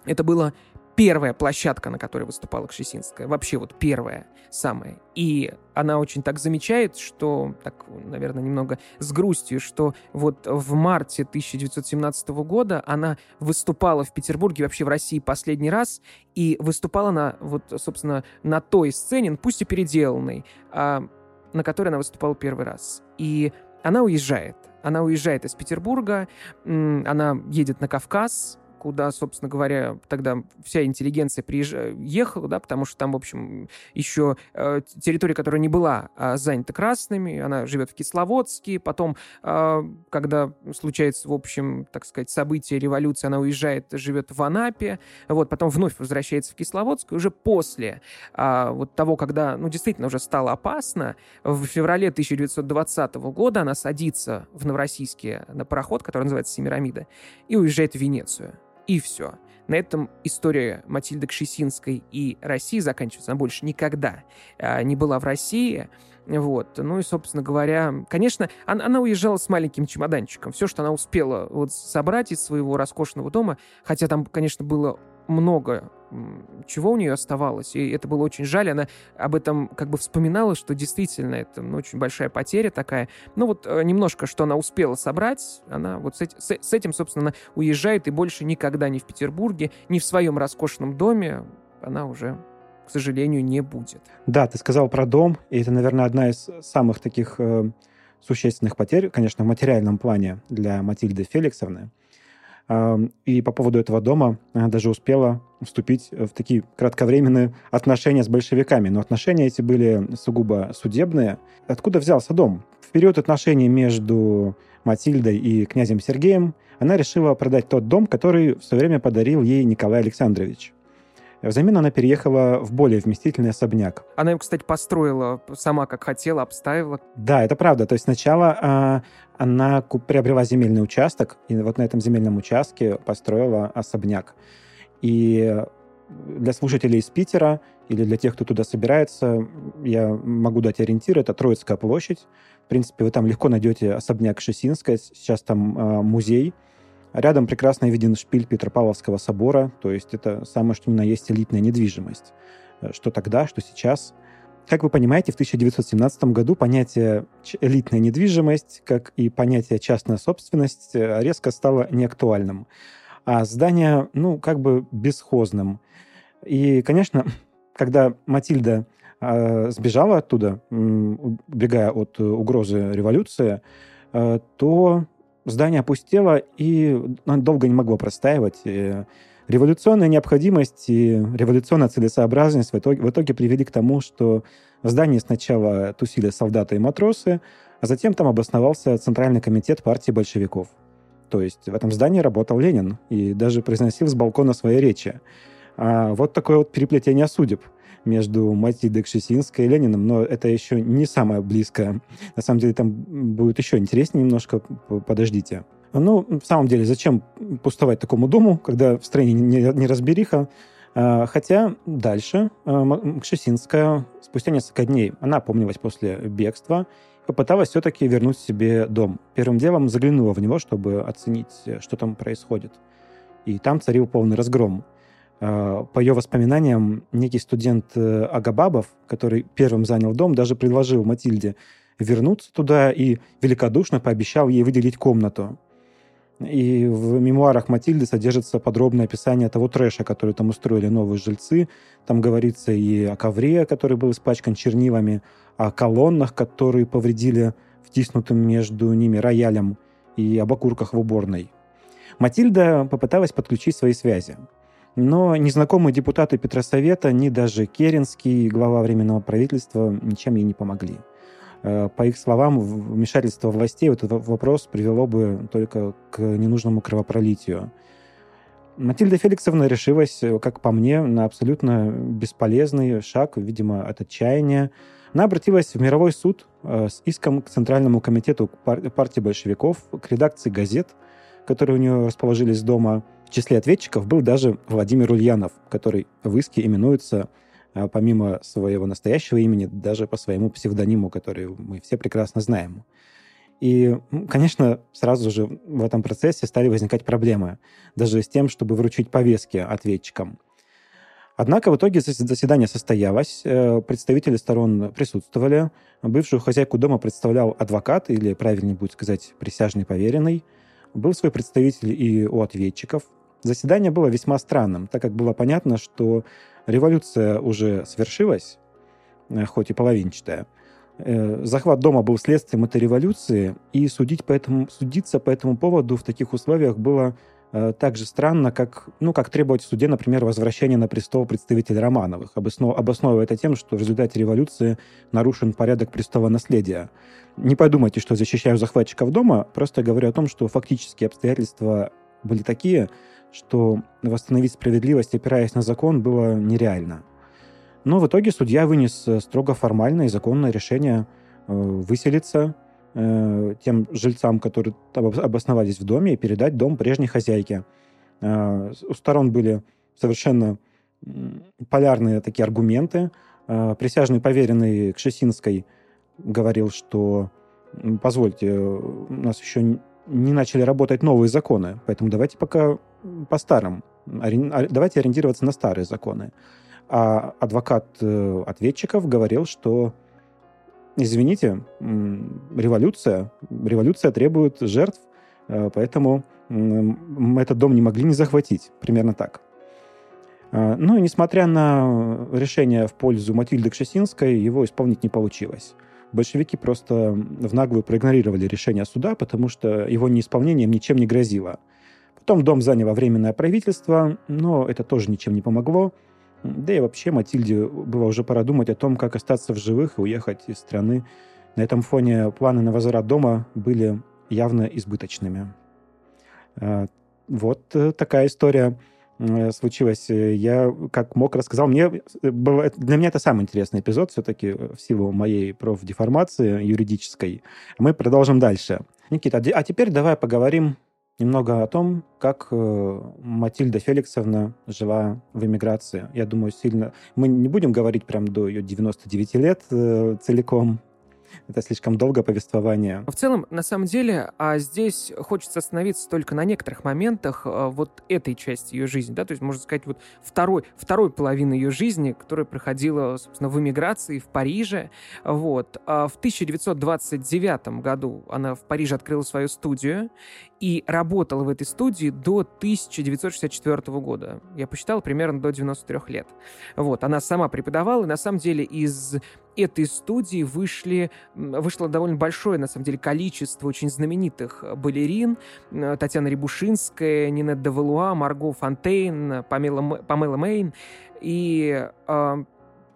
это было первая площадка, на которой выступала Кшесинская. Вообще вот первая, самая. И она очень так замечает, что, так, наверное, немного с грустью, что вот в марте 1917 года она выступала в Петербурге, вообще в России последний раз, и выступала на, вот, собственно, на той сцене, ну, пусть и переделанной, а, на которой она выступала первый раз. И она уезжает. Она уезжает из Петербурга, она едет на Кавказ, куда, собственно говоря, тогда вся интеллигенция приезжала, ехала, да, потому что там, в общем, еще э, территория, которая не была э, занята красными, она живет в Кисловодске, потом, э, когда случается, в общем, так сказать, событие революции, она уезжает, живет в Анапе, вот, потом вновь возвращается в Кисловодск, и уже после э, вот того, когда, ну, действительно уже стало опасно, в феврале 1920 года она садится в Новороссийске на пароход, который называется «Семирамида», и уезжает в Венецию. И все. На этом история Матильды Кшесинской и России заканчивается. Она больше никогда а, не была в России. Вот. Ну и, собственно говоря, конечно, она, она уезжала с маленьким чемоданчиком. Все, что она успела вот собрать из своего роскошного дома, хотя там, конечно, было много чего у нее оставалось. И это было очень жаль. Она об этом как бы вспоминала, что действительно это ну, очень большая потеря такая. Ну вот э, немножко, что она успела собрать, она вот с, с, с этим, собственно, уезжает и больше никогда ни в Петербурге, ни в своем роскошном доме она уже к сожалению, не будет. Да, ты сказал про дом, и это, наверное, одна из самых таких э, существенных потерь, конечно, в материальном плане для Матильды Феликсовны. И по поводу этого дома она даже успела вступить в такие кратковременные отношения с большевиками. Но отношения эти были сугубо судебные. Откуда взялся дом? В период отношений между Матильдой и князем Сергеем она решила продать тот дом, который в свое время подарил ей Николай Александрович. Взамен она переехала в более вместительный особняк. Она его, кстати, построила сама, как хотела, обставила. Да, это правда. То есть сначала а, она приобрела земельный участок, и вот на этом земельном участке построила особняк. И для слушателей из Питера или для тех, кто туда собирается, я могу дать ориентир. Это Троицкая площадь. В принципе, вы там легко найдете особняк Шесинская. Сейчас там э, музей. Рядом прекрасно виден шпиль Петропавловского собора. То есть это самое, что ни на есть элитная недвижимость. Э, что тогда, что сейчас. Как вы понимаете, в 1917 году понятие элитная недвижимость, как и понятие частная собственность, э, резко стало неактуальным. А здание, ну, как бы бесхозным. И, конечно, когда Матильда э, сбежала оттуда, убегая от угрозы революции, э, то здание опустело и долго не могло простаивать. И революционная необходимость и революционная целесообразность в итоге, в итоге привели к тому, что в здании сначала тусили солдаты и матросы, а затем там обосновался Центральный комитет партии большевиков. То есть в этом здании работал Ленин и даже произносил с балкона свои речи. А вот такое вот переплетение судеб между Матильдой Кшесинской и Лениным, но это еще не самое близкое. На самом деле там будет еще интереснее немножко, подождите. Ну, в самом деле, зачем пустовать такому дому, когда в стране не разбериха? А, хотя дальше а, Кшесинская, спустя несколько дней, она опомнилась после бегства, попыталась все-таки вернуть себе дом. Первым делом заглянула в него, чтобы оценить, что там происходит. И там царил полный разгром. А, по ее воспоминаниям, некий студент э, Агабабов, который первым занял дом, даже предложил Матильде вернуться туда и великодушно пообещал ей выделить комнату. И в мемуарах Матильды содержится подробное описание того трэша, который там устроили новые жильцы. Там говорится и о ковре, который был испачкан чернилами, о колоннах, которые повредили втиснутым между ними роялем, и об окурках в уборной. Матильда попыталась подключить свои связи. Но незнакомые депутаты Петросовета, ни даже Керенский, глава Временного правительства, ничем ей не помогли. Э, по их словам, вмешательство властей в этот вопрос привело бы только к ненужному кровопролитию. Матильда Феликсовна решилась, как по мне, на абсолютно бесполезный шаг, видимо, от отчаяния. Она обратилась в мировой суд э, с иском к Центральному комитету партии большевиков, к редакции газет, которые у нее расположились дома – в числе ответчиков был даже Владимир Ульянов, который в иске именуется а, помимо своего настоящего имени, даже по своему псевдониму, который мы все прекрасно знаем. И, конечно, сразу же в этом процессе стали возникать проблемы, даже с тем, чтобы вручить повестки ответчикам. Однако в итоге заседание состоялось, э, представители сторон присутствовали, бывшую хозяйку дома представлял адвокат, или, правильнее будет сказать, присяжный поверенный, был свой представитель и у ответчиков, Заседание было весьма странным, так как было понятно, что революция уже свершилась, э, хоть и половинчатая. Э, захват дома был следствием этой революции, и судить по этому, судиться по этому поводу в таких условиях было э, так же странно, как, ну, как требовать в суде, например, возвращения на престол представителей Романовых, обоснов, обосновывая это тем, что в результате революции нарушен порядок престола наследия. Не подумайте, что защищаю захватчиков дома, просто говорю о том, что фактические обстоятельства были такие, что восстановить справедливость, опираясь на закон, было нереально. Но в итоге судья вынес э, строго формальное и законное решение э, выселиться э, тем жильцам, которые обосновались в доме, и передать дом прежней хозяйке. У сторон были совершенно полярные такие аргументы. Присяжный поверенный Кшесинской говорил, что позвольте, у нас еще не начали работать новые законы, поэтому давайте пока по старым, а, давайте ориентироваться на старые законы. А адвокат э, ответчиков говорил, что извините, революция, революция требует жертв, э, поэтому мы этот дом не могли не захватить. Примерно так. А, ну и несмотря на решение в пользу Матильды Кшесинской, его исполнить не получилось большевики просто в наглую проигнорировали решение суда, потому что его неисполнением ничем не грозило. Потом дом заняло временное правительство, но это тоже ничем не помогло. Да и вообще Матильде было уже пора думать о том, как остаться в живых и уехать из страны. На этом фоне планы на возврат дома были явно избыточными. А, вот э, такая история. Э, случилось. Э, я как мог рассказал. Мне э, было, для меня это самый интересный эпизод все-таки в силу моей профдеформации юридической. Мы продолжим дальше. Никита, а теперь давай поговорим немного о том, как Матильда Феликсовна жила в эмиграции. Я думаю, сильно... Мы не будем говорить прям до ее 99 лет целиком, это слишком долго повествование. В целом, на самом деле, а здесь хочется остановиться только на некоторых моментах а, вот этой части ее жизни, да, то есть, можно сказать, вот второй, второй половины ее жизни, которая проходила, собственно, в эмиграции в Париже, вот. А в 1929 году она в Париже открыла свою студию и работала в этой студии до 1964 года. Я посчитал, примерно до 93 лет. Вот, она сама преподавала, и на самом деле из этой студии вышли, вышло довольно большое, на самом деле, количество очень знаменитых балерин. Татьяна Рябушинская, Нинет де Валуа, Марго Фонтейн, Памела, Памела Мейн. И э,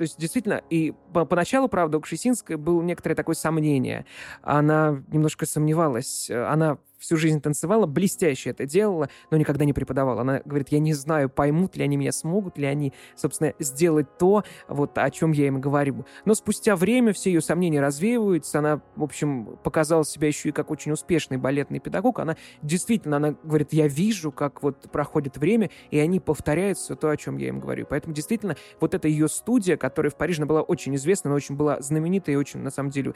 то есть, действительно, и поначалу, правда, у Кшесинской было некоторое такое сомнение. Она немножко сомневалась. Она всю жизнь танцевала, блестяще это делала, но никогда не преподавала. Она говорит, я не знаю, поймут ли они меня, смогут ли они, собственно, сделать то, вот о чем я им говорю. Но спустя время все ее сомнения развеиваются, она, в общем, показала себя еще и как очень успешный балетный педагог. Она действительно, она говорит, я вижу, как вот проходит время, и они повторяют все то, о чем я им говорю. Поэтому действительно, вот эта ее студия, которая в Париже была очень известна, она очень была знаменитой и очень, на самом деле,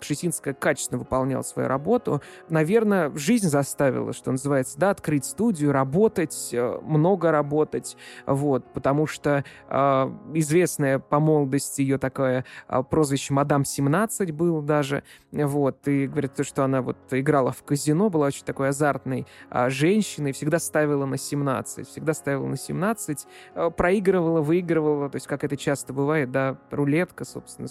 Кшесинская качественно выполняла свою работу. Наверное, жизнь заставила, что называется, да, открыть студию, работать, э, много работать, вот, потому что э, известная по молодости ее такое э, прозвище «Мадам 17» было даже, вот, и говорят, то, что она вот играла в казино, была очень такой азартной э, женщиной, всегда ставила на 17, всегда ставила на 17, э, проигрывала, выигрывала, то есть, как это часто бывает, да, рулетка, собственно,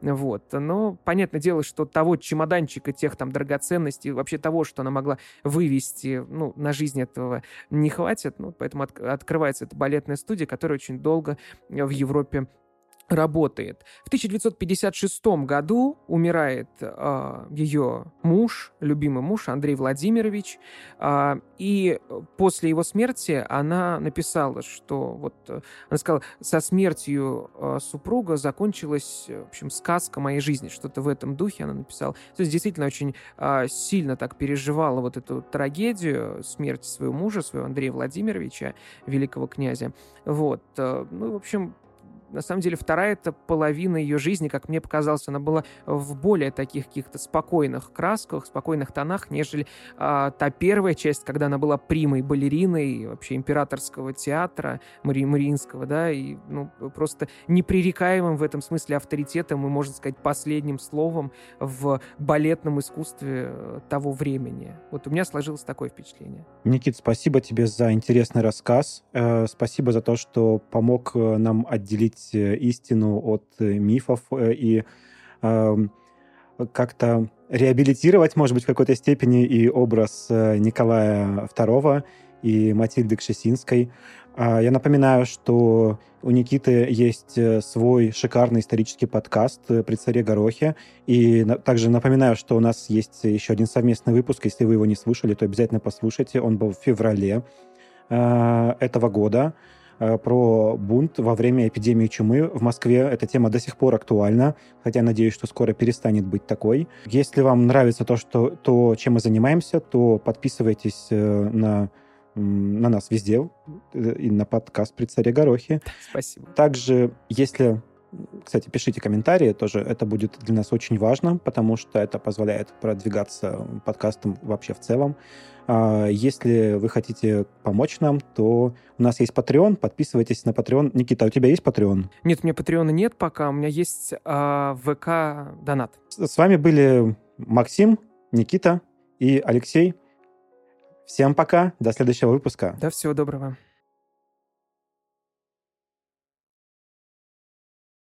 вот, но понятное дело, что того чемоданчика, тех там драгоценностей, вообще того, что она могла вывести ну, на жизнь этого не хватит. Ну, поэтому от, открывается эта балетная студия, которая очень долго в Европе работает. В 1956 году умирает э, ее муж, любимый муж Андрей Владимирович, э, и после его смерти она написала, что вот э, она сказала, со смертью э, супруга закончилась, в общем, сказка моей жизни, что-то в этом духе она написала. То есть действительно очень э, сильно так переживала вот эту трагедию смерти своего мужа, своего Андрея Владимировича, великого князя. Вот, э, ну, в общем, на самом деле вторая это половина ее жизни, как мне показалось, она была в более таких каких-то спокойных красках, спокойных тонах, нежели а, та первая часть, когда она была примой балериной вообще императорского театра Мари Мариинского, да, и ну, просто непререкаемым в этом смысле авторитетом и, можно сказать, последним словом в балетном искусстве э, того времени. Вот у меня сложилось такое впечатление. Никит, спасибо тебе за интересный рассказ. Э, спасибо за то, что помог э, нам отделить отделить э, истину от э, мифов э, и как-то реабилитировать, может быть, в какой-то степени и образ Николая II и Матильды Кшесинской. А, я напоминаю, что у Никиты есть свой шикарный исторический подкаст «При царе Горохе». И также напоминаю, что у нас есть еще один совместный выпуск. Если вы его не слушали, то обязательно послушайте. Он был в феврале этого года. Э, про бунт во время эпидемии чумы в Москве. Эта тема до сих пор актуальна, хотя надеюсь, что скоро перестанет быть такой. Если вам нравится то, что, то чем мы занимаемся, то подписывайтесь э, на на нас везде, э, и на подкаст «При царе Горохе». Спасибо. Также, если кстати, пишите комментарии тоже, это будет для нас очень важно, потому что это позволяет продвигаться подкастом вообще в целом. А, если вы хотите помочь нам, то у нас есть Patreon, подписывайтесь на Patreon. Никита, у тебя есть Patreon? Нет, у меня Patreon нет пока, у меня есть а, ВК Донат. С вами были Максим, Никита и Алексей. Всем пока, до следующего выпуска. Да, всего доброго.